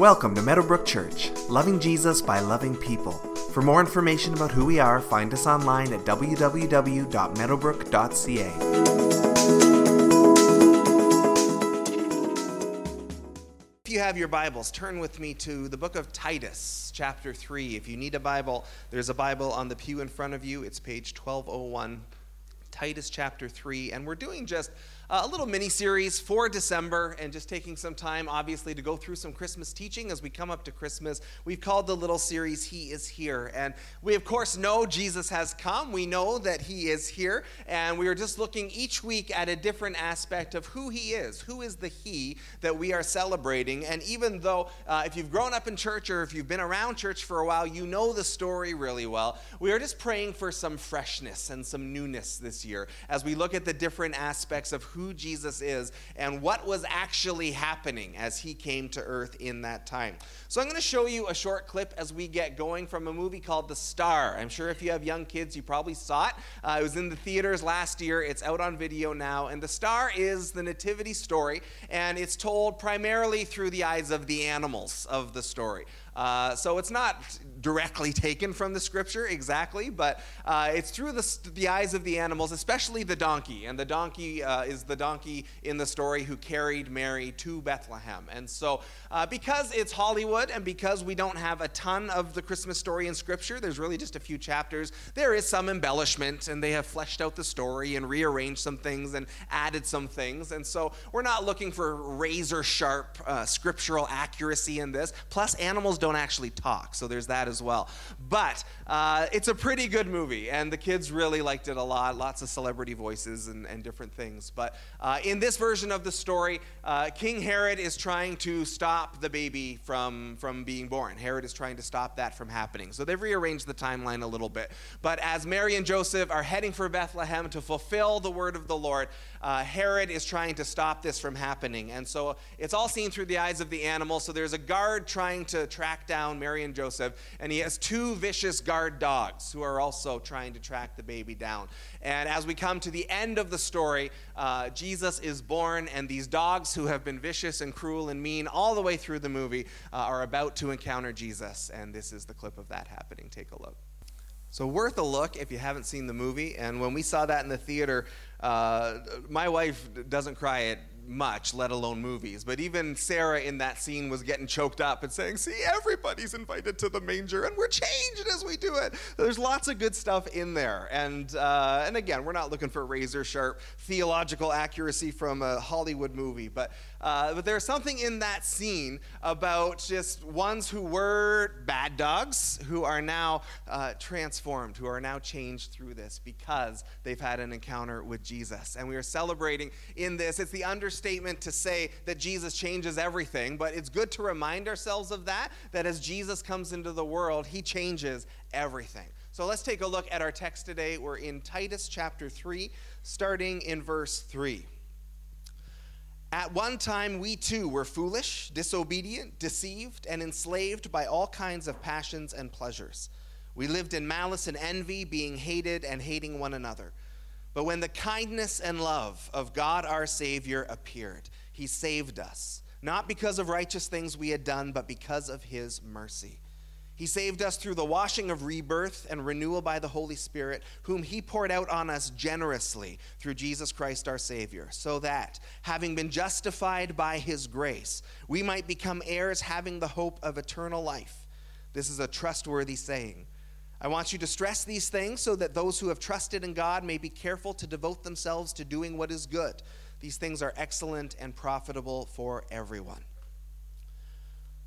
Welcome to Meadowbrook Church, loving Jesus by loving people. For more information about who we are, find us online at www.meadowbrook.ca. If you have your Bibles, turn with me to the book of Titus, chapter 3. If you need a Bible, there's a Bible on the pew in front of you. It's page 1201. Titus chapter 3. And we're doing just a little mini series for December and just taking some time, obviously, to go through some Christmas teaching as we come up to Christmas. We've called the little series He is Here. And we, of course, know Jesus has come. We know that He is here. And we are just looking each week at a different aspect of who He is. Who is the He that we are celebrating? And even though, uh, if you've grown up in church or if you've been around church for a while, you know the story really well. We are just praying for some freshness and some newness this year as we look at the different aspects of who who Jesus is and what was actually happening as he came to earth in that time. So I'm going to show you a short clip as we get going from a movie called The Star. I'm sure if you have young kids, you probably saw it. Uh, it was in the theaters last year. It's out on video now. And The Star is the nativity story, and it's told primarily through the eyes of the animals of the story. Uh, so it's not directly taken from the scripture exactly, but uh, it's through the, the, eyes of the animals, especially the donkey. And the donkey uh, is the donkey in the story who carried Mary to Bethlehem. And so, uh, because it's Hollywood and because we don't have a ton of the Christmas story in scripture, there's really just a few chapters, there is some embellishment, and they have fleshed out the story and rearranged some things and added some things. And so, we're not looking for razor sharp uh, scriptural accuracy in this. Plus, animals don't actually talk, so there's that as well. But uh, it's a pretty good movie, and the kids really liked it a lot. Lots of celebrity voices and, and different things. But uh, in this version of the story, uh, King Herod is trying to stop the baby from, from being born. Herod is trying to stop that from happening. So they've rearranged the timeline a little bit. But as Mary and Joseph are heading for Bethlehem to fulfill the word of the Lord, uh, Herod is trying to stop this from happening. And so it's all seen through the eyes of the animal. So there's a guard trying to track down Mary and Joseph, and he has two vicious guard dogs who are also trying to track the baby down. And as we come to the end of the story, uh, Jesus is born, and these dogs who have been vicious and cruel and mean all the way through the movie uh, are about to encounter Jesus. And this is the clip of that happening. Take a look. So, worth a look if you haven't seen the movie. And when we saw that in the theater, uh, my wife doesn't cry at much, let alone movies. But even Sarah in that scene was getting choked up and saying, See, everybody's invited to the manger, and we're changed as we do it. There's lots of good stuff in there. And, uh, and again, we're not looking for razor sharp theological accuracy from a Hollywood movie, but, uh, but there's something in that scene about just ones who were bad dogs who are now uh, transformed, who are now changed through this because they've had an encounter with Jesus. And we are celebrating in this. It's the understatement to say that Jesus changes everything, but it's good to remind ourselves of that, that as Jesus comes into the world, he changes everything. So let's take a look at our text today. We're in Titus chapter 3, starting in verse 3. At one time, we too were foolish, disobedient, deceived, and enslaved by all kinds of passions and pleasures. We lived in malice and envy, being hated and hating one another. But when the kindness and love of God our Savior appeared, he saved us, not because of righteous things we had done, but because of his mercy. He saved us through the washing of rebirth and renewal by the Holy Spirit, whom He poured out on us generously through Jesus Christ our Savior, so that, having been justified by His grace, we might become heirs having the hope of eternal life. This is a trustworthy saying. I want you to stress these things so that those who have trusted in God may be careful to devote themselves to doing what is good. These things are excellent and profitable for everyone.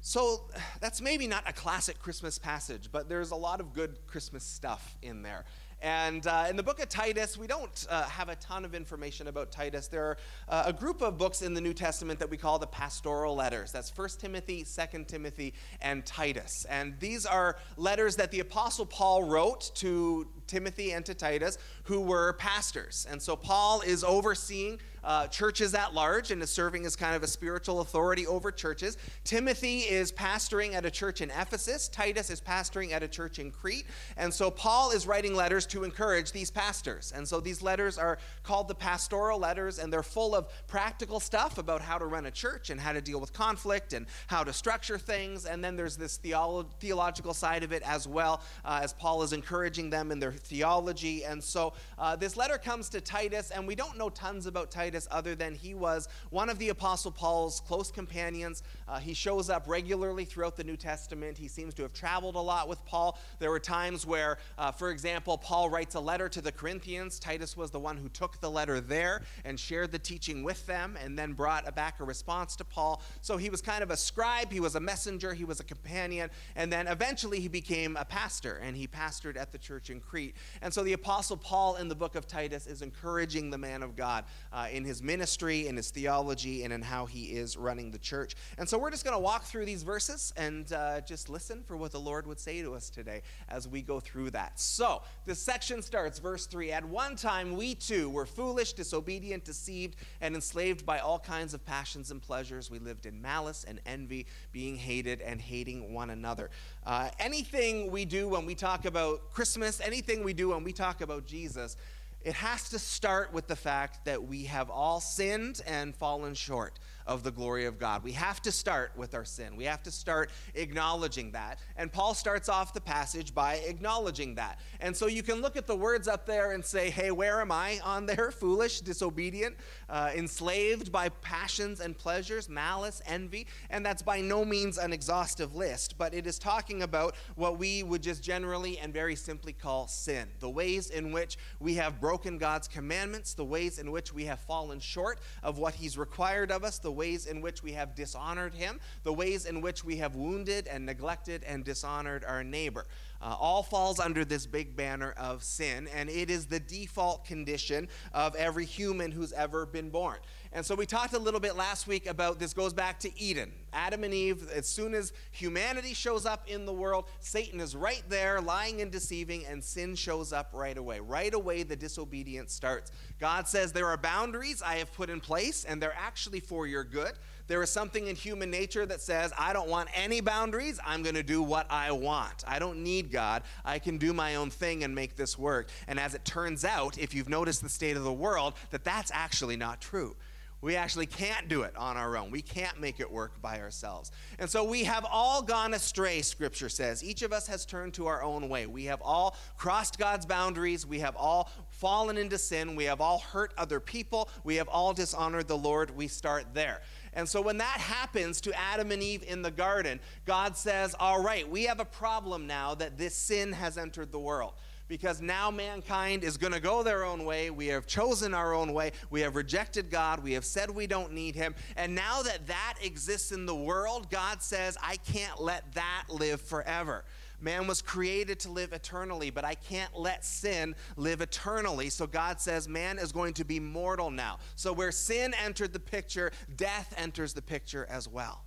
So that's maybe not a classic Christmas passage, but there's a lot of good Christmas stuff in there. And uh, in the book of Titus, we don't uh, have a ton of information about Titus. There are uh, a group of books in the New Testament that we call the pastoral letters. That's 1 Timothy, 2 Timothy, and Titus. And these are letters that the Apostle Paul wrote to Timothy and to Titus, who were pastors. And so Paul is overseeing uh, churches at large and is serving as kind of a spiritual authority over churches. Timothy is pastoring at a church in Ephesus. Titus is pastoring at a church in Crete. And so Paul is writing letters to encourage these pastors. And so these letters are called the pastoral letters, and they're full of practical stuff about how to run a church and how to deal with conflict and how to structure things. And then there's this theolo- theological side of it as well, uh, as Paul is encouraging them in their theology. And so uh, this letter comes to Titus, and we don't know tons about Titus other than he was one of the Apostle Paul's close companions. Uh, he shows up regularly throughout the New Testament. He seems to have traveled a lot with Paul. There were times where, uh, for example, Paul writes a letter to the Corinthians. Titus was the one who took the letter there and shared the teaching with them and then brought back a response to Paul. So he was kind of a scribe, he was a messenger, he was a companion, and then eventually he became a pastor and he pastored at the church in Crete. And so the Apostle Paul in the book of Titus is encouraging the man of God uh, in his ministry, in his theology, and in how he is running the church. And so we're just going to walk through these verses and uh, just listen for what the Lord would say to us today as we go through that. So this section starts, verse 3 At one time, we too were foolish, disobedient, deceived, and enslaved by all kinds of passions and pleasures. We lived in malice and envy, being hated and hating one another. Uh, anything we do when we talk about Christmas, anything we do when we talk about Jesus, it has to start with the fact that we have all sinned and fallen short of the glory of God. We have to start with our sin. We have to start acknowledging that. And Paul starts off the passage by acknowledging that. And so you can look at the words up there and say, hey, where am I on there? Foolish, disobedient, uh, enslaved by passions and pleasures, malice, envy. And that's by no means an exhaustive list, but it is talking about what we would just generally and very simply call sin. The ways in which we have broken God's commandments, the ways in which we have fallen short of what He's required of us, the ways in which we have dishonored him, the ways in which we have wounded and neglected and dishonored our neighbor. Uh, all falls under this big banner of sin, and it is the default condition of every human who's ever been born. And so we talked a little bit last week about this goes back to Eden. Adam and Eve, as soon as humanity shows up in the world, Satan is right there lying and deceiving, and sin shows up right away. Right away, the disobedience starts. God says, There are boundaries I have put in place, and they're actually for your good. There is something in human nature that says, I don't want any boundaries. I'm going to do what I want. I don't need God. I can do my own thing and make this work. And as it turns out, if you've noticed the state of the world, that that's actually not true. We actually can't do it on our own. We can't make it work by ourselves. And so we have all gone astray, Scripture says. Each of us has turned to our own way. We have all crossed God's boundaries. We have all fallen into sin. We have all hurt other people. We have all dishonored the Lord. We start there. And so when that happens to Adam and Eve in the garden, God says, All right, we have a problem now that this sin has entered the world because now mankind is going to go their own way. We have chosen our own way. We have rejected God. We have said we don't need Him. And now that that exists in the world, God says, I can't let that live forever. Man was created to live eternally, but I can't let sin live eternally. So God says man is going to be mortal now. So where sin entered the picture, death enters the picture as well.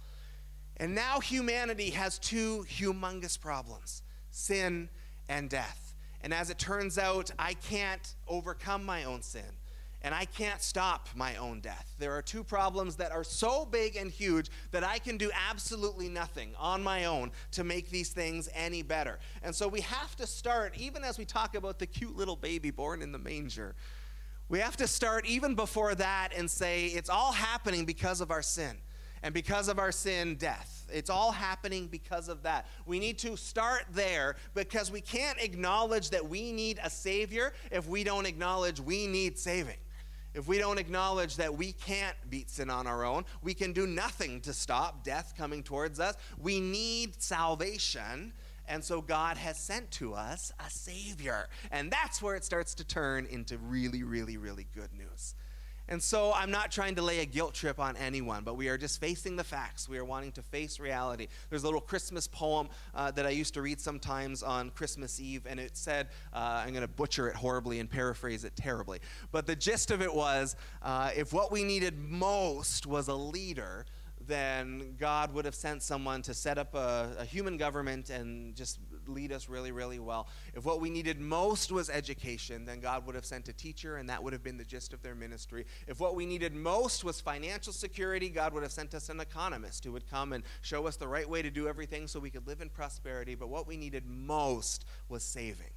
And now humanity has two humongous problems sin and death. And as it turns out, I can't overcome my own sin. And I can't stop my own death. There are two problems that are so big and huge that I can do absolutely nothing on my own to make these things any better. And so we have to start, even as we talk about the cute little baby born in the manger, we have to start even before that and say it's all happening because of our sin. And because of our sin, death. It's all happening because of that. We need to start there because we can't acknowledge that we need a Savior if we don't acknowledge we need saving. If we don't acknowledge that we can't beat sin on our own, we can do nothing to stop death coming towards us. We need salvation. And so God has sent to us a Savior. And that's where it starts to turn into really, really, really good news. And so I'm not trying to lay a guilt trip on anyone, but we are just facing the facts. We are wanting to face reality. There's a little Christmas poem uh, that I used to read sometimes on Christmas Eve, and it said, uh, I'm going to butcher it horribly and paraphrase it terribly. But the gist of it was uh, if what we needed most was a leader, then God would have sent someone to set up a, a human government and just lead us really, really well. If what we needed most was education, then God would have sent a teacher, and that would have been the gist of their ministry. If what we needed most was financial security, God would have sent us an economist who would come and show us the right way to do everything so we could live in prosperity. But what we needed most was saving.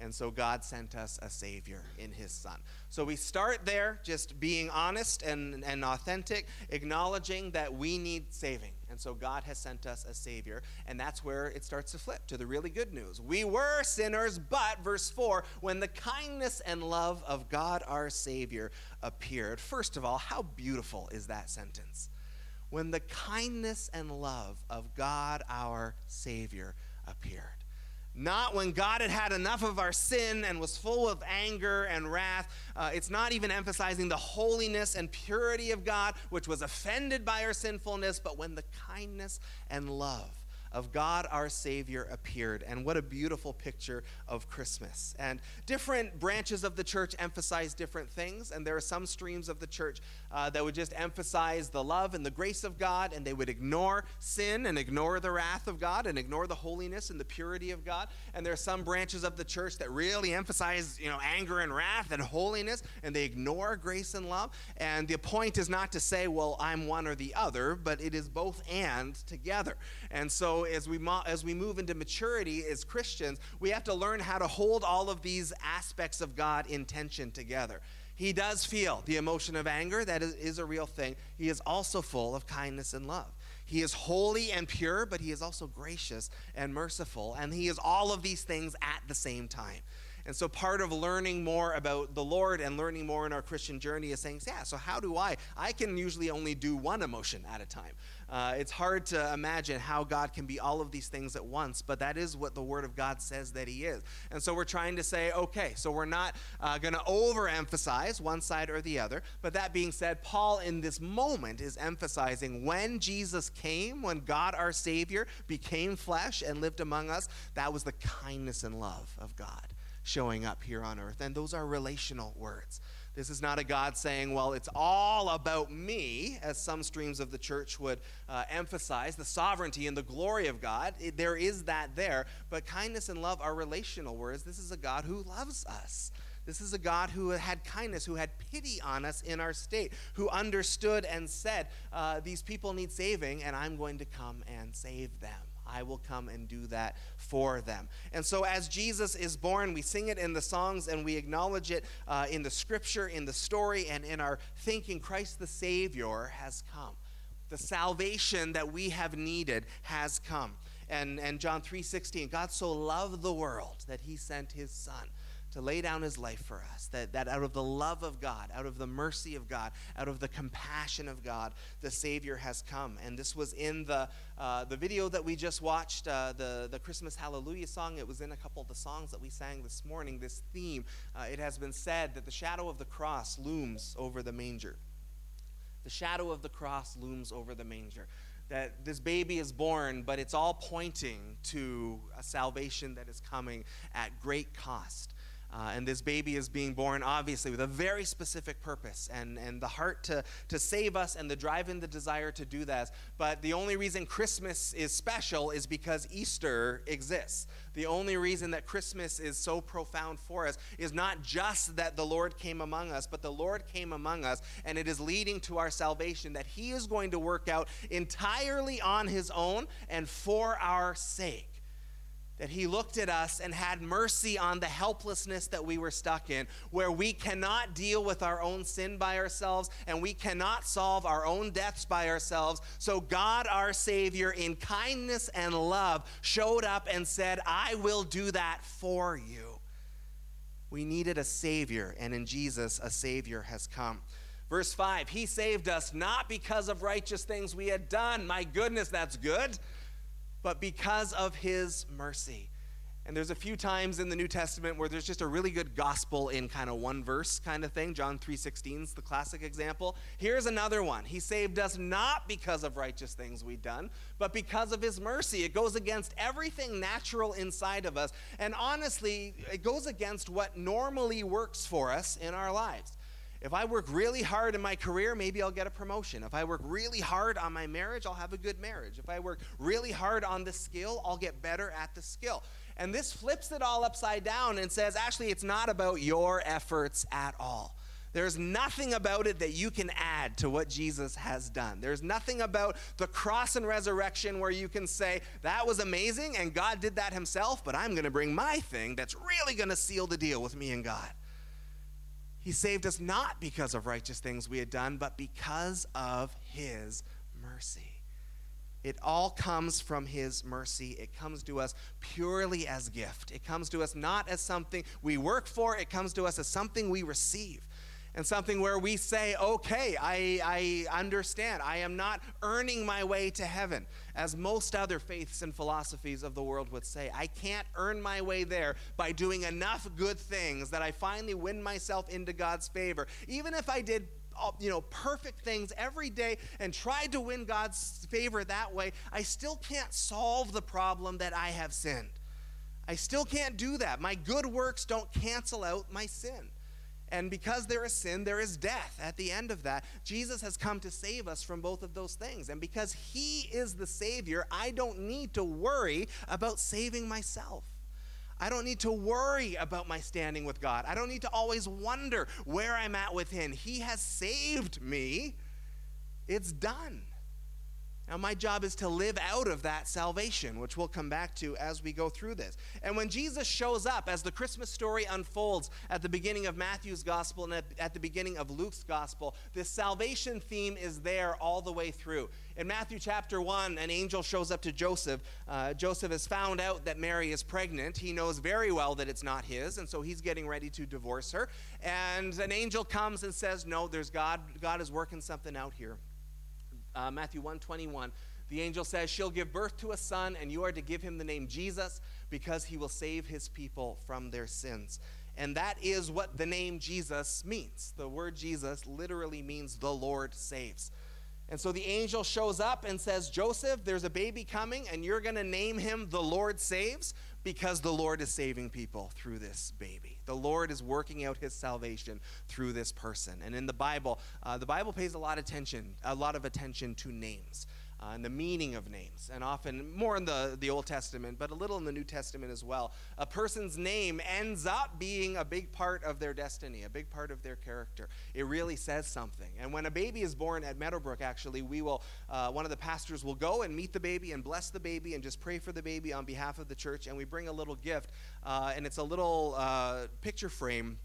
And so God sent us a Savior in His Son. So we start there, just being honest and, and authentic, acknowledging that we need saving. And so God has sent us a Savior. And that's where it starts to flip to the really good news. We were sinners, but, verse 4, when the kindness and love of God our Savior appeared. First of all, how beautiful is that sentence? When the kindness and love of God our Savior appeared. Not when God had had enough of our sin and was full of anger and wrath. Uh, it's not even emphasizing the holiness and purity of God, which was offended by our sinfulness, but when the kindness and love of God our Savior appeared. And what a beautiful picture of Christmas. And different branches of the church emphasize different things. And there are some streams of the church uh, that would just emphasize the love and the grace of God, and they would ignore sin and ignore the wrath of God and ignore the holiness and the purity of God. And there are some branches of the church that really emphasize, you know, anger and wrath and holiness, and they ignore grace and love. And the point is not to say, well, I'm one or the other, but it is both and together. And so as we, mo- as we move into maturity as Christians, we have to learn how to hold all of these aspects of God in tension together. He does feel the emotion of anger, that is, is a real thing. He is also full of kindness and love. He is holy and pure, but he is also gracious and merciful. And he is all of these things at the same time. And so part of learning more about the Lord and learning more in our Christian journey is saying, yeah, so how do I? I can usually only do one emotion at a time. Uh, it's hard to imagine how God can be all of these things at once, but that is what the Word of God says that He is. And so we're trying to say, okay, so we're not uh, going to overemphasize one side or the other. But that being said, Paul in this moment is emphasizing when Jesus came, when God our Savior became flesh and lived among us, that was the kindness and love of God showing up here on earth. And those are relational words. This is not a God saying, well, it's all about me, as some streams of the church would uh, emphasize the sovereignty and the glory of God. It, there is that there. But kindness and love are relational words. This is a God who loves us. This is a God who had kindness, who had pity on us in our state, who understood and said, uh, These people need saving, and I'm going to come and save them. I will come and do that for them. And so, as Jesus is born, we sing it in the songs and we acknowledge it uh, in the scripture, in the story, and in our thinking. Christ the Savior has come. The salvation that we have needed has come. And, and John 3:16, God so loved the world that he sent his son to lay down his life for us. That, that out of the love of God, out of the mercy of God, out of the compassion of God, the Savior has come. And this was in the, uh, the video that we just watched, uh, the, the Christmas Hallelujah song. It was in a couple of the songs that we sang this morning, this theme. Uh, it has been said that the shadow of the cross looms over the manger. The shadow of the cross looms over the manger that this baby is born, but it's all pointing to a salvation that is coming at great cost. Uh, and this baby is being born, obviously, with a very specific purpose and, and the heart to, to save us and the drive and the desire to do that. But the only reason Christmas is special is because Easter exists. The only reason that Christmas is so profound for us is not just that the Lord came among us, but the Lord came among us, and it is leading to our salvation that He is going to work out entirely on His own and for our sake that he looked at us and had mercy on the helplessness that we were stuck in, where we cannot deal with our own sin by ourselves and we cannot solve our own deaths by ourselves. So, God, our Savior, in kindness and love, showed up and said, I will do that for you. We needed a Savior, and in Jesus, a Savior has come. Verse 5 He saved us not because of righteous things we had done. My goodness, that's good but because of his mercy. And there's a few times in the New Testament where there's just a really good gospel in kind of one verse kind of thing. John 3:16 is the classic example. Here's another one. He saved us not because of righteous things we've done, but because of his mercy. It goes against everything natural inside of us. And honestly, it goes against what normally works for us in our lives. If I work really hard in my career, maybe I'll get a promotion. If I work really hard on my marriage, I'll have a good marriage. If I work really hard on the skill, I'll get better at the skill. And this flips it all upside down and says, actually, it's not about your efforts at all. There's nothing about it that you can add to what Jesus has done. There's nothing about the cross and resurrection where you can say, that was amazing and God did that himself, but I'm going to bring my thing that's really going to seal the deal with me and God. He saved us not because of righteous things we had done, but because of his mercy. It all comes from His mercy. It comes to us purely as gift. It comes to us not as something we work for, it comes to us as something we receive and something where we say, okay, I, I understand. I am not earning my way to heaven, as most other faiths and philosophies of the world would say. I can't earn my way there by doing enough good things that I finally win myself into God's favor. Even if I did you know perfect things every day and tried to win God's favor that way, I still can't solve the problem that I have sinned. I still can't do that. My good works don't cancel out my sin. And because there is sin, there is death at the end of that. Jesus has come to save us from both of those things. And because He is the Savior, I don't need to worry about saving myself. I don't need to worry about my standing with God. I don't need to always wonder where I'm at with Him. He has saved me. It's done. Now, my job is to live out of that salvation, which we'll come back to as we go through this. And when Jesus shows up, as the Christmas story unfolds at the beginning of Matthew's gospel and at, the beginning of Luke's gospel, this salvation theme is there all the way through. In Matthew chapter 1, an angel shows up to Joseph. Uh, Joseph has found out that Mary is pregnant. He knows very well that it's not his, and so he's getting ready to divorce her. And an angel comes and says, No, there's God. God is working something out here uh, Matthew 121, the angel says, She'll give birth to a son, and you are to give him the name Jesus because he will save his people from their sins. And that is what the name Jesus means. The word Jesus literally means the Lord saves. And so the angel shows up and says, Joseph, there's a baby coming, and you're going to name him the Lord saves because the Lord is saving people through this baby. The Lord is working out his salvation through this person. And in the Bible, uh, the Bible pays a lot of attention, a lot of attention to names uh, and the meaning of names, and often more in the, the Old Testament, but a little in the New Testament as well. A person's name ends up being a big part of their destiny, a big part of their character. It really says something. And when a baby is born at Meadowbrook, actually, we will, uh, one of the pastors will go and meet the baby and bless the baby and just pray for the baby on behalf of the church, and we bring a little gift, uh, and it's a little uh, picture frame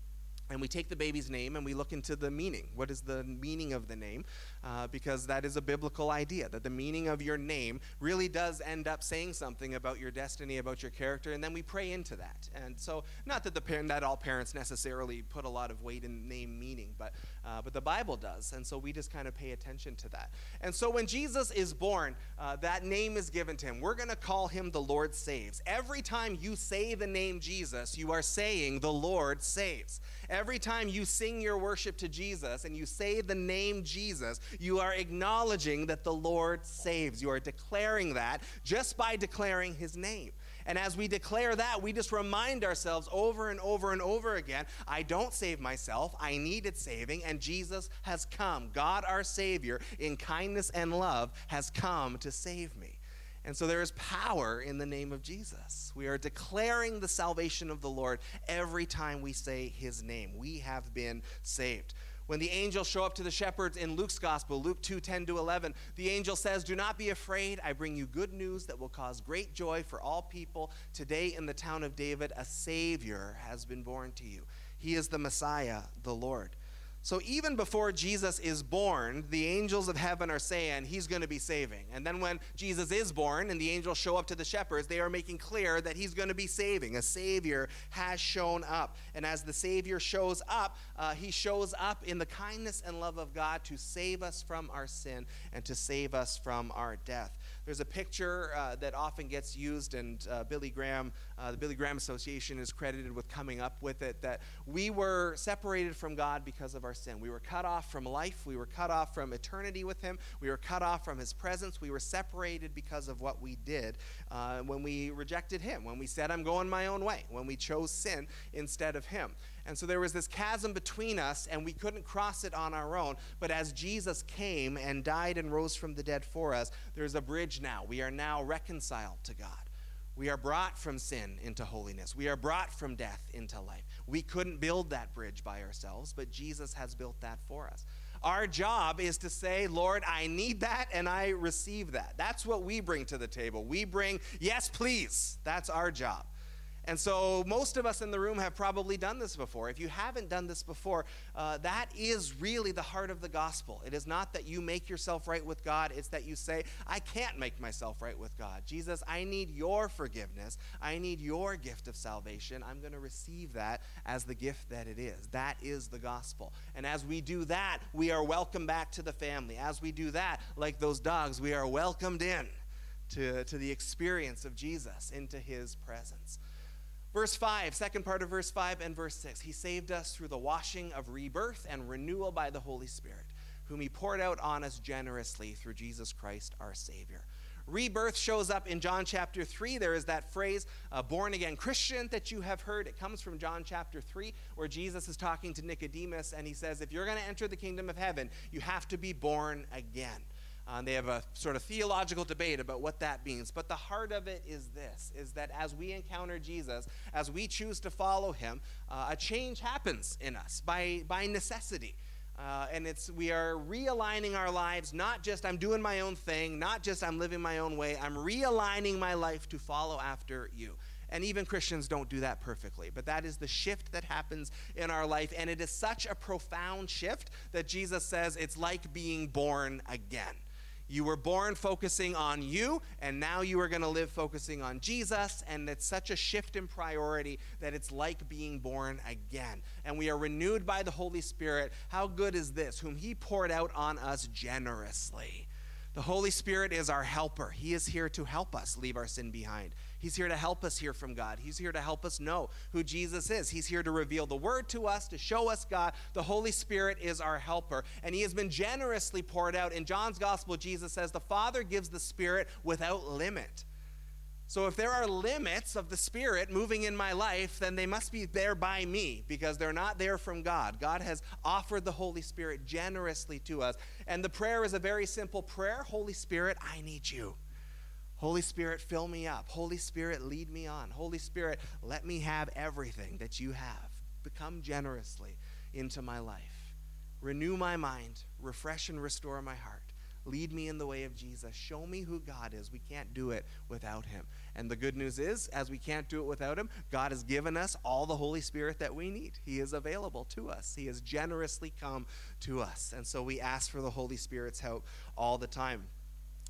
and we take the baby's name and we look into the meaning. What is the meaning of the name? Uh, because that is a biblical idea that the meaning of your name really does end up saying something about your destiny, about your character, and then we pray into that. And so, not that the parent, that all parents necessarily put a lot of weight in name meaning, but uh, but the Bible does, and so we just kind of pay attention to that. And so, when Jesus is born, uh, that name is given to him. We're going to call him the Lord saves. Every time you say the name Jesus, you are saying the Lord saves. Every time you sing your worship to Jesus and you say the name Jesus, you are acknowledging that the Lord saves. You are declaring that just by declaring his name. And as we declare that, we just remind ourselves over and over and over again I don't save myself, I needed saving, and Jesus has come. God, our Savior, in kindness and love, has come to save me. And so there is power in the name of Jesus. We are declaring the salvation of the Lord every time we say his name. We have been saved. When the angels show up to the shepherds in Luke's gospel, Luke 2 10 to 11, the angel says, Do not be afraid. I bring you good news that will cause great joy for all people. Today in the town of David, a Savior has been born to you. He is the Messiah, the Lord. So even before Jesus is born, the angels of heaven are saying he's going to be saving. And then when Jesus is born and the angels show up to the shepherds, they are making clear that he's going to be saving. A Savior has shown up. And as the Savior shows up, uh, he shows up in the kindness and love of God to save us from our sin and to save us from our death. There's a picture uh, that often gets used, and uh, Billy Graham, uh, the Billy Graham Association, is credited with coming up with it that we were separated from God because of our sin. We were cut off from life. We were cut off from eternity with Him. We were cut off from His presence. We were separated because of what we did uh, when we rejected Him, when we said, I'm going my own way, when we chose sin instead of Him. And so there was this chasm between us, and we couldn't cross it on our own. But as Jesus came and died and rose from the dead for us, there's a bridge now. We are now reconciled to God. We are brought from sin into holiness. We are brought from death into life. We couldn't build that bridge by ourselves, but Jesus has built that for us. Our job is to say, Lord, I need that and I receive that. That's what we bring to the table. We bring, yes, please. That's our job. And so, most of us in the room have probably done this before. If you haven't done this before, uh, that is really the heart of the gospel. It is not that you make yourself right with God, it's that you say, I can't make myself right with God. Jesus, I need your forgiveness. I need your gift of salvation. I'm going to receive that as the gift that it is. That is the gospel. And as we do that, we are welcomed back to the family. As we do that, like those dogs, we are welcomed in to, to the experience of Jesus, into his presence. Verse 5, second part of verse 5 and verse 6. He saved us through the washing of rebirth and renewal by the Holy Spirit, whom He poured out on us generously through Jesus Christ our Savior. Rebirth shows up in John chapter 3. There is that phrase, born again Christian, that you have heard. It comes from John chapter 3, where Jesus is talking to Nicodemus and he says, If you're going to enter the kingdom of heaven, you have to be born again. Uh, they have a sort of theological debate about what that means. But the heart of it is this is that as we encounter Jesus, as we choose to follow him, uh, a change happens in us by, by necessity. Uh, and it's we are realigning our lives not just i'm doing my own thing not just i'm living my own way i'm realigning my life to follow after you and even Christians don't do that perfectly. But that is the shift that happens in our life. And it is such a profound shift that Jesus says it's like being born again. You were born focusing on you, and now you are going to live focusing on Jesus. And it's such a shift in priority that it's like being born again. And we are renewed by the Holy Spirit. How good is this? Whom He poured out on us generously. The Holy Spirit is our helper. He is here to help us leave our sin behind. He's here to help us hear from God. He's here to help us know who Jesus is. He's here to reveal the word to us, to show us God. The Holy Spirit is our helper, and He has been generously poured out. In John's Gospel, Jesus says, The Father gives the Spirit without limit. So if there are limits of the Spirit moving in my life, then they must be there by me because they're not there from God. God has offered the Holy Spirit generously to us. And the prayer is a very simple prayer Holy Spirit, I need you. Holy Spirit, fill me up. Holy Spirit, lead me on. Holy Spirit, let me have everything that you have. Become generously into my life. Renew my mind, refresh and restore my heart. Lead me in the way of Jesus. Show me who God is. We can't do it without him. And the good news is, as we can't do it without him, God has given us all the Holy Spirit that we need. He is available to us, He has generously come to us. And so we ask for the Holy Spirit's help all the time.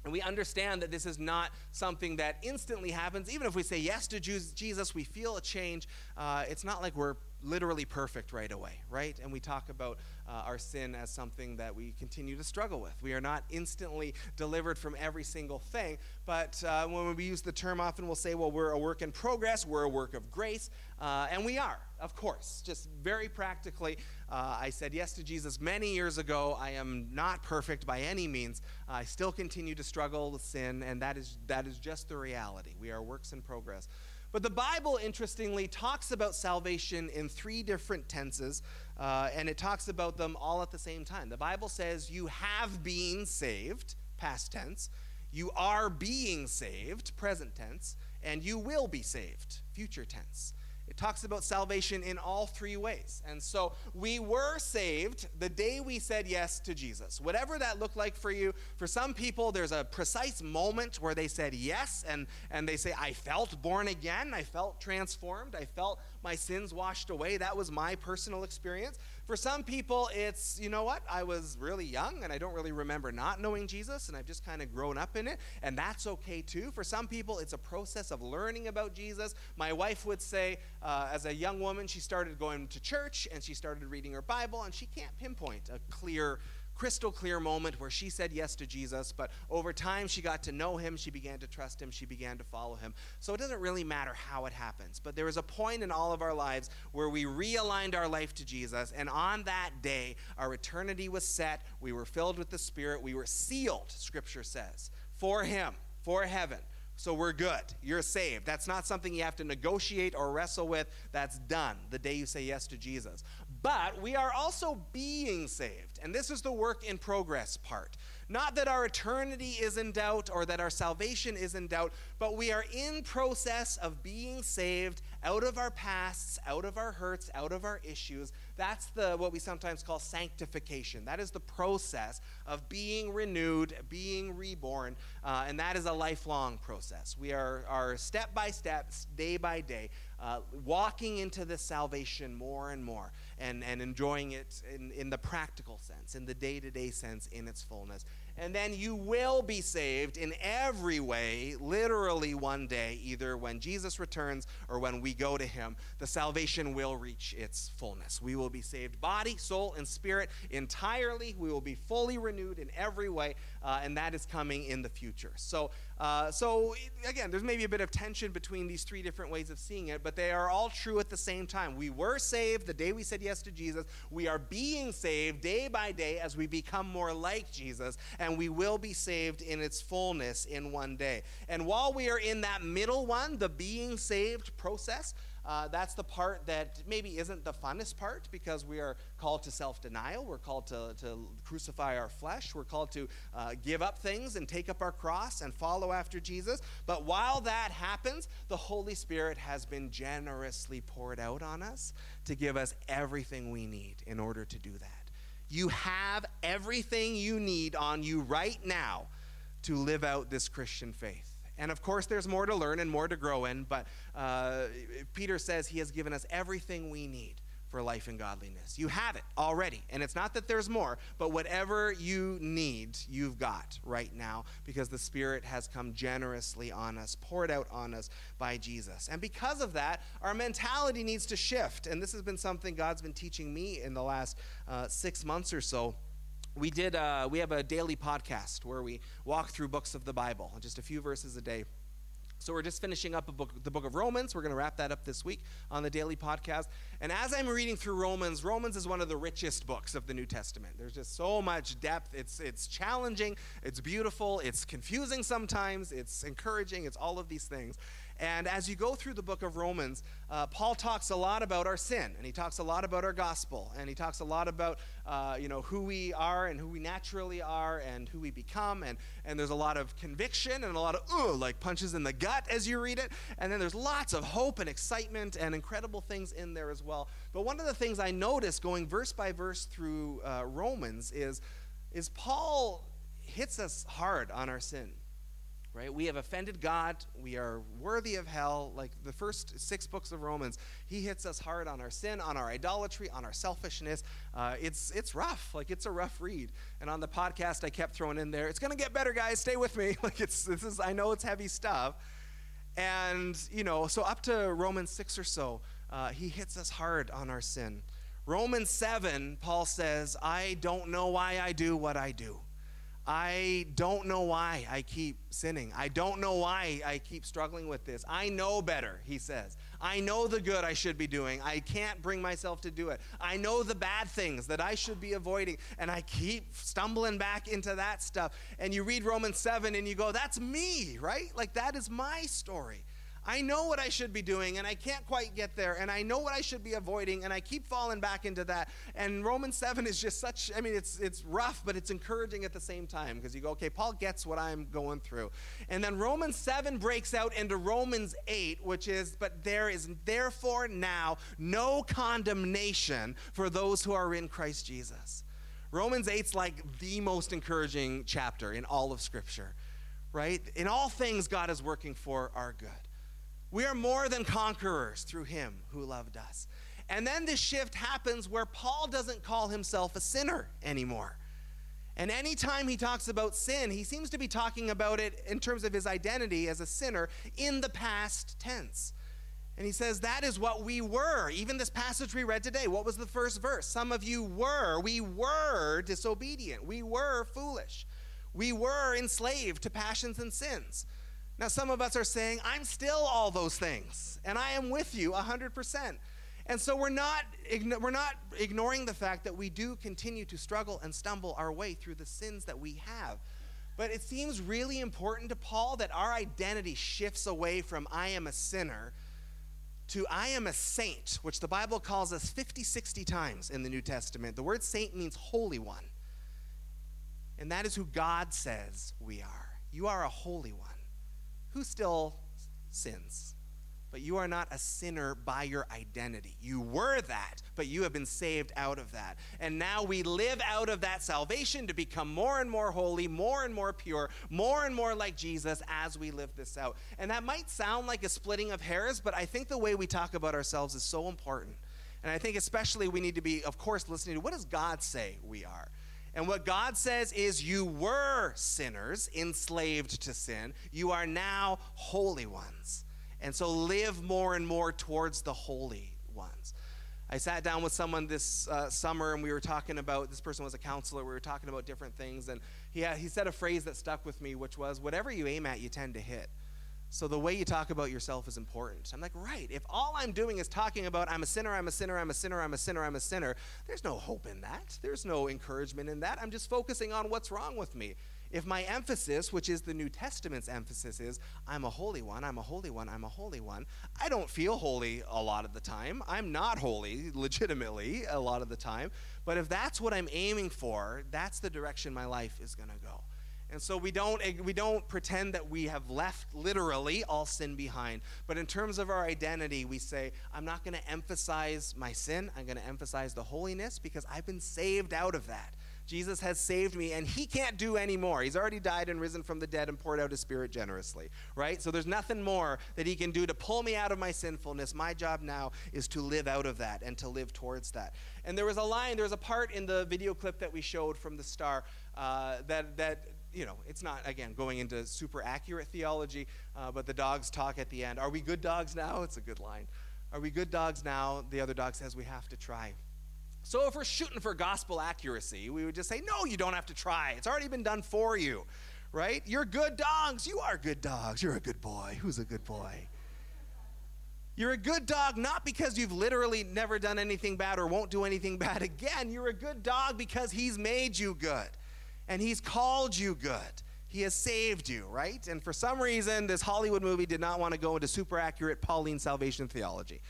And we understand that this is not something that instantly happens. Even if we say yes to Jesus, we feel a change. Uh, it's not like we're literally perfect right away, right? And we talk about uh, our sin as something that we continue to struggle with. We are not instantly delivered from every single thing, but uh, when we use the term often, we'll say, well, we're a work in progress, we're a work of grace, uh, and we are, of course. Just very practically, uh, I said yes to Jesus many years ago. I am not perfect by any means. I still continue to struggle with sin, and that is, that is just the reality. We are works in progress. But the Bible, interestingly, talks about salvation in three different tenses, uh, and it talks about them all at the same time. The Bible says, You have been saved, past tense, you are being saved, present tense, and you will be saved, future tense. It talks about salvation in all three ways. And so we were saved the day we said yes to Jesus. Whatever that looked like for you, for some people, there's a precise moment where they said yes and, and they say, I felt born again. I felt transformed. I felt my sins washed away. That was my personal experience. For some people, it's, you know what, I was really young and I don't really remember not knowing Jesus and I've just kind of grown up in it, and that's okay too. For some people, it's a process of learning about Jesus. My wife would say, uh, as a young woman, she started going to church and she started reading her Bible, and she can't pinpoint a clear crystal clear moment where she said yes to Jesus, but over time she got to know him, she began to trust him, she began to follow him. So it doesn't really matter how it happens, but there is a point in all of our lives where we realigned our life to Jesus, and on that day, our eternity was set. We were filled with the Spirit, we were sealed, Scripture says, for him, for heaven. So we're good. You're saved. That's not something you have to negotiate or wrestle with. That's done the day you say yes to Jesus. But we are also being saved. And this is the work in progress part. Not that our eternity is in doubt or that our salvation is in doubt, but we are in process of being saved out of our pasts, out of our hurts, out of our issues. That's the what we sometimes call sanctification. That is the process of being renewed, being reborn, uh, and that is a lifelong process. We are, are step by step, day by day, uh, walking into this salvation more and more and, and enjoying it in, in the practical sense, in the day to day sense, in its fullness. And then you will be saved in every way, literally one day, either when Jesus returns or when we go to him. The salvation will reach its fullness. We will be saved body, soul, and spirit entirely. We will be fully renewed in every way, uh, and that is coming in the future. So, uh, so again, there's maybe a bit of tension between these three different ways of seeing it, but they are all true at the same time. We were saved the day we said yes to Jesus. We are being saved day by day as we become more like Jesus, and we will be saved in its fullness in one day. And while we are in that middle one, the being saved process, uh, that's the part that maybe isn't the funnest part because we are called to self denial. We're called to, to crucify our flesh. We're called to uh, give up things and take up our cross and follow after Jesus. But while that happens, the Holy Spirit has been generously poured out on us to give us everything we need in order to do that. You have everything you need on you right now to live out this Christian faith. And of course, there's more to learn and more to grow in, but uh, Peter says he has given us everything we need for life and godliness. You have it already. And it's not that there's more, but whatever you need, you've got right now because the Spirit has come generously on us, poured out on us by Jesus. And because of that, our mentality needs to shift. And this has been something God's been teaching me in the last uh, six months or so we did uh, we have a daily podcast where we walk through books of the bible just a few verses a day so we're just finishing up book, the book of Romans. We're going to wrap that up this week on the daily podcast. And as I'm reading through Romans, Romans is one of the richest books of the New Testament. There's just so much depth. It's it's challenging, it's beautiful, it's confusing sometimes, it's encouraging, it's all of these things. And as you go through the book of Romans, uh, Paul talks a lot about our sin, and he talks a lot about our gospel, and he talks a lot about uh, you know who we are and who we naturally are and who we become, and and there's a lot of conviction and a lot of uh, like punches in the gut as you read it, and then there's lots of hope and excitement and incredible things in there as well. But one of the things I noticed going verse by verse through uh, Romans is is Paul hits us hard on our sin right? We have offended God. We are worthy of hell. Like the first six books of Romans, he hits us hard on our sin, on our idolatry, on our selfishness. Uh, it's it's rough. Like it's a rough read. And on the podcast, I kept throwing in there, "It's gonna get better, guys. Stay with me." Like it's this is I know it's heavy stuff. And you know, so up to Romans six or so, uh, he hits us hard on our sin. Romans 7, Paul says, I don't know why I do what I do. I don't know why I keep sinning. I don't know why I keep struggling with this. I know better, he says. I know the good I should be doing. I can't bring myself to do it. I know the bad things that I should be avoiding, and I keep stumbling back into that stuff. And you read Romans 7 and you go, that's me, right? Like that is my story. I know what I should be doing and I can't quite get there and I know what I should be avoiding and I keep falling back into that. And Romans 7 is just such I mean it's it's rough but it's encouraging at the same time because you go okay Paul gets what I'm going through. And then Romans 7 breaks out into Romans 8 which is but there is therefore now no condemnation for those who are in Christ Jesus. Romans 8's like the most encouraging chapter in all of scripture. Right? In all things God is working for our good. We are more than conquerors through him who loved us. And then this shift happens where Paul doesn't call himself a sinner anymore. And anytime he talks about sin, he seems to be talking about it in terms of his identity as a sinner in the past tense. And he says, That is what we were. Even this passage we read today, what was the first verse? Some of you were. We were disobedient. We were foolish. We were enslaved to passions and sins. Now, some of us are saying, I'm still all those things, and I am with you 100%. And so we're not, we're not ignoring the fact that we do continue to struggle and stumble our way through the sins that we have. But it seems really important to Paul that our identity shifts away from I am a sinner to I am a saint, which the Bible calls us 50, 60 times in the New Testament. The word saint means holy one. And that is who God says we are. You are a holy one who still sins. But you are not a sinner by your identity. You were that, but you have been saved out of that. And now we live out of that salvation to become more and more holy, more and more pure, more and more like Jesus as we live this out. And that might sound like a splitting of hairs, but I think the way we talk about ourselves is so important. And I think especially we need to be, of course, listening to what does God say we are? And what God says is, you were sinners, enslaved to sin. You are now holy ones. And so live more and more towards the holy ones. I sat down with someone this uh, summer and we were talking about, this person was a counselor, we were talking about different things. And he, had, he said a phrase that stuck with me, which was, whatever you aim at, you tend to hit. So the way you talk about yourself is important. I'm like, right, if all I'm doing is talking about I'm a sinner, I'm a sinner, I'm a sinner, I'm a sinner, I'm a sinner, there's no hope in that. There's no encouragement in that. I'm just focusing on what's wrong with me. If my emphasis, which is the New Testament's emphasis, is I'm a holy one, I'm a holy one, I'm a holy one, I don't feel holy a lot of the time. I'm not holy, legitimately, a lot of the time. But if that's what I'm aiming for, that's the direction my life is going to go. And so we don't, we don't pretend that we have left literally all sin behind. But in terms of our identity, we say, I'm not going to emphasize my sin. I'm going to emphasize the holiness because I've been saved out of that. Jesus has saved me, and he can't do any more. He's already died and risen from the dead and poured out his spirit generously, right? So there's nothing more that he can do to pull me out of my sinfulness. My job now is to live out of that and to live towards that. And there was a line, there was a part in the video clip that we showed from the star uh, that, that you know, it's not, again, going into super accurate theology, uh, but the dogs talk at the end. Are we good dogs now? It's a good line. Are we good dogs now? The other dog says we have to try. So if we're shooting for gospel accuracy, we would just say, no, you don't have to try. It's already been done for you, right? You're good dogs. You are good dogs. You're a good boy. Who's a good boy? You're a good dog not because you've literally never done anything bad or won't do anything bad again. You're a good dog because he's made you good and he's called you good. He has saved you, right? And for some reason, this Hollywood movie did not want to go into super accurate Pauline salvation theology.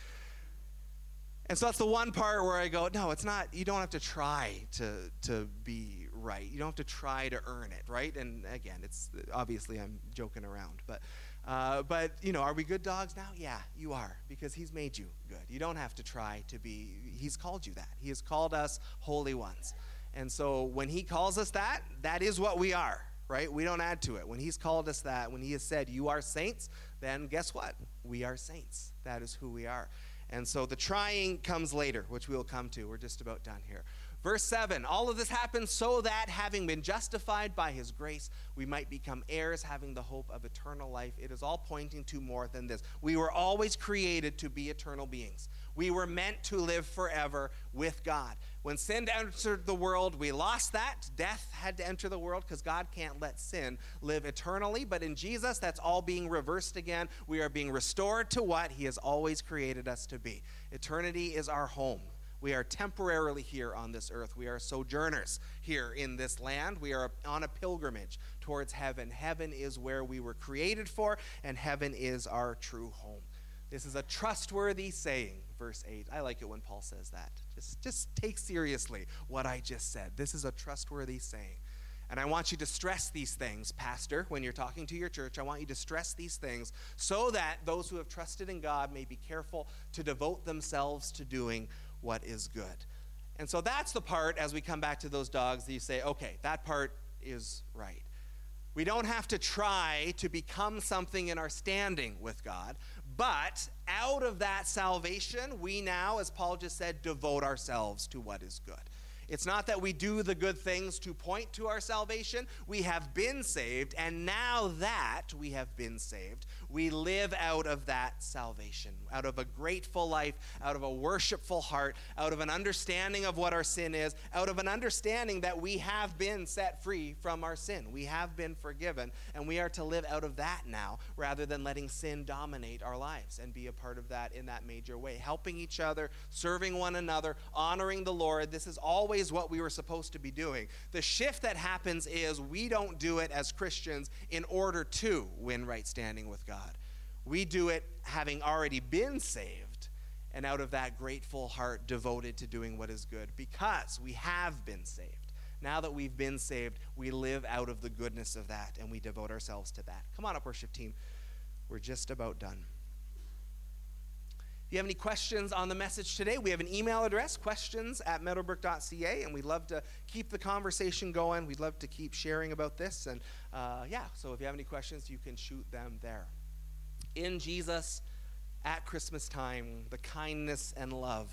And so that's the one part where I go, no, it's not, you don't have to try to, to be right. You don't have to try to earn it, right? And again, it's obviously I'm joking around, but, uh, but you know, are we good dogs now? Yeah, you are, because He's made you good. You don't have to try to be, He's called you that. He has called us holy ones. And so when He calls us that, that is what we are, right? We don't add to it. When He's called us that, when He has said, you are saints, then guess what? We are saints. That is who we are. And so the trying comes later, which we'll come to. We're just about done here. Verse 7 All of this happens so that, having been justified by his grace, we might become heirs, having the hope of eternal life. It is all pointing to more than this. We were always created to be eternal beings. We were meant to live forever with God. When sin entered the world, we lost that. Death had to enter the world because God can't let sin live eternally. But in Jesus, that's all being reversed again. We are being restored to what He has always created us to be. Eternity is our home. We are temporarily here on this earth. We are sojourners here in this land. We are on a pilgrimage towards heaven. Heaven is where we were created for, and heaven is our true home. This is a trustworthy saying, verse 8. I like it when Paul says that. Just, just take seriously what I just said. This is a trustworthy saying. And I want you to stress these things, Pastor, when you're talking to your church. I want you to stress these things so that those who have trusted in God may be careful to devote themselves to doing what is good. And so that's the part, as we come back to those dogs, that you say, okay, that part is right. We don't have to try to become something in our standing with God, but out of that salvation, we now, as Paul just said, devote ourselves to what is good. It's not that we do the good things to point to our salvation. We have been saved, and now that we have been saved, we live out of that salvation, out of a grateful life, out of a worshipful heart, out of an understanding of what our sin is, out of an understanding that we have been set free from our sin. We have been forgiven, and we are to live out of that now rather than letting sin dominate our lives and be a part of that in that major way. Helping each other, serving one another, honoring the Lord. This is always what we were supposed to be doing. The shift that happens is we don't do it as Christians in order to win right standing with God. We do it having already been saved and out of that grateful heart devoted to doing what is good because we have been saved. now that we've been saved, we live out of the goodness of that and we devote ourselves to that. Come on up, worship team. We're just about done. If you have any questions on the message today, we have an email address, questions at meadowbrook.ca, and we'd love to keep the conversation going. We'd love to keep sharing about this. And uh, yeah, so if you have any questions, you can shoot them there. In Jesus, at Christmas time, the kindness and love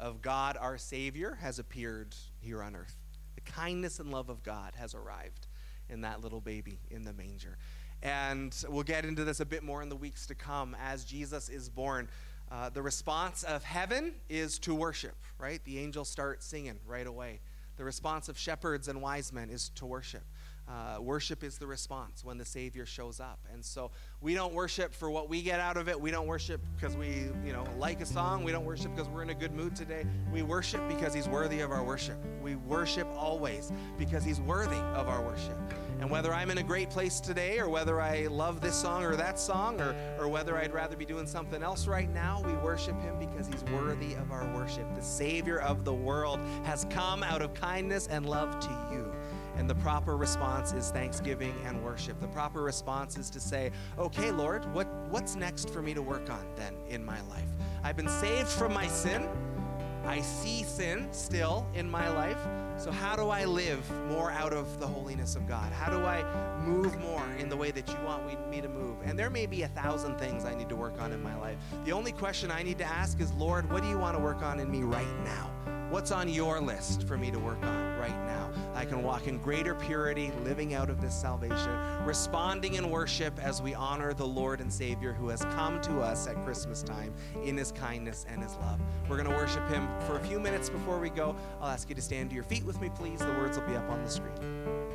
of God our Savior has appeared here on earth. The kindness and love of God has arrived in that little baby in the manger. And we'll get into this a bit more in the weeks to come as Jesus is born. Uh, the response of heaven is to worship, right? The angels start singing right away. The response of shepherds and wise men is to worship. Uh, worship is the response when the Savior shows up. And so we don't worship for what we get out of it. We don't worship because we, you know, like a song. We don't worship because we're in a good mood today. We worship because He's worthy of our worship. We worship always because He's worthy of our worship. And whether I'm in a great place today, or whether I love this song or that song, or, or whether I'd rather be doing something else right now, we worship Him because He's worthy of our worship. The Savior of the world has come out of kindness and love to you. And the proper response is thanksgiving and worship. The proper response is to say, okay, Lord, what, what's next for me to work on then in my life? I've been saved from my sin. I see sin still in my life. So, how do I live more out of the holiness of God? How do I move more in the way that you want me to move? And there may be a thousand things I need to work on in my life. The only question I need to ask is, Lord, what do you want to work on in me right now? What's on your list for me to work on right now? I can walk in greater purity, living out of this salvation, responding in worship as we honor the Lord and Savior who has come to us at Christmas time in his kindness and his love. We're going to worship him for a few minutes before we go. I'll ask you to stand to your feet with me, please. The words will be up on the screen.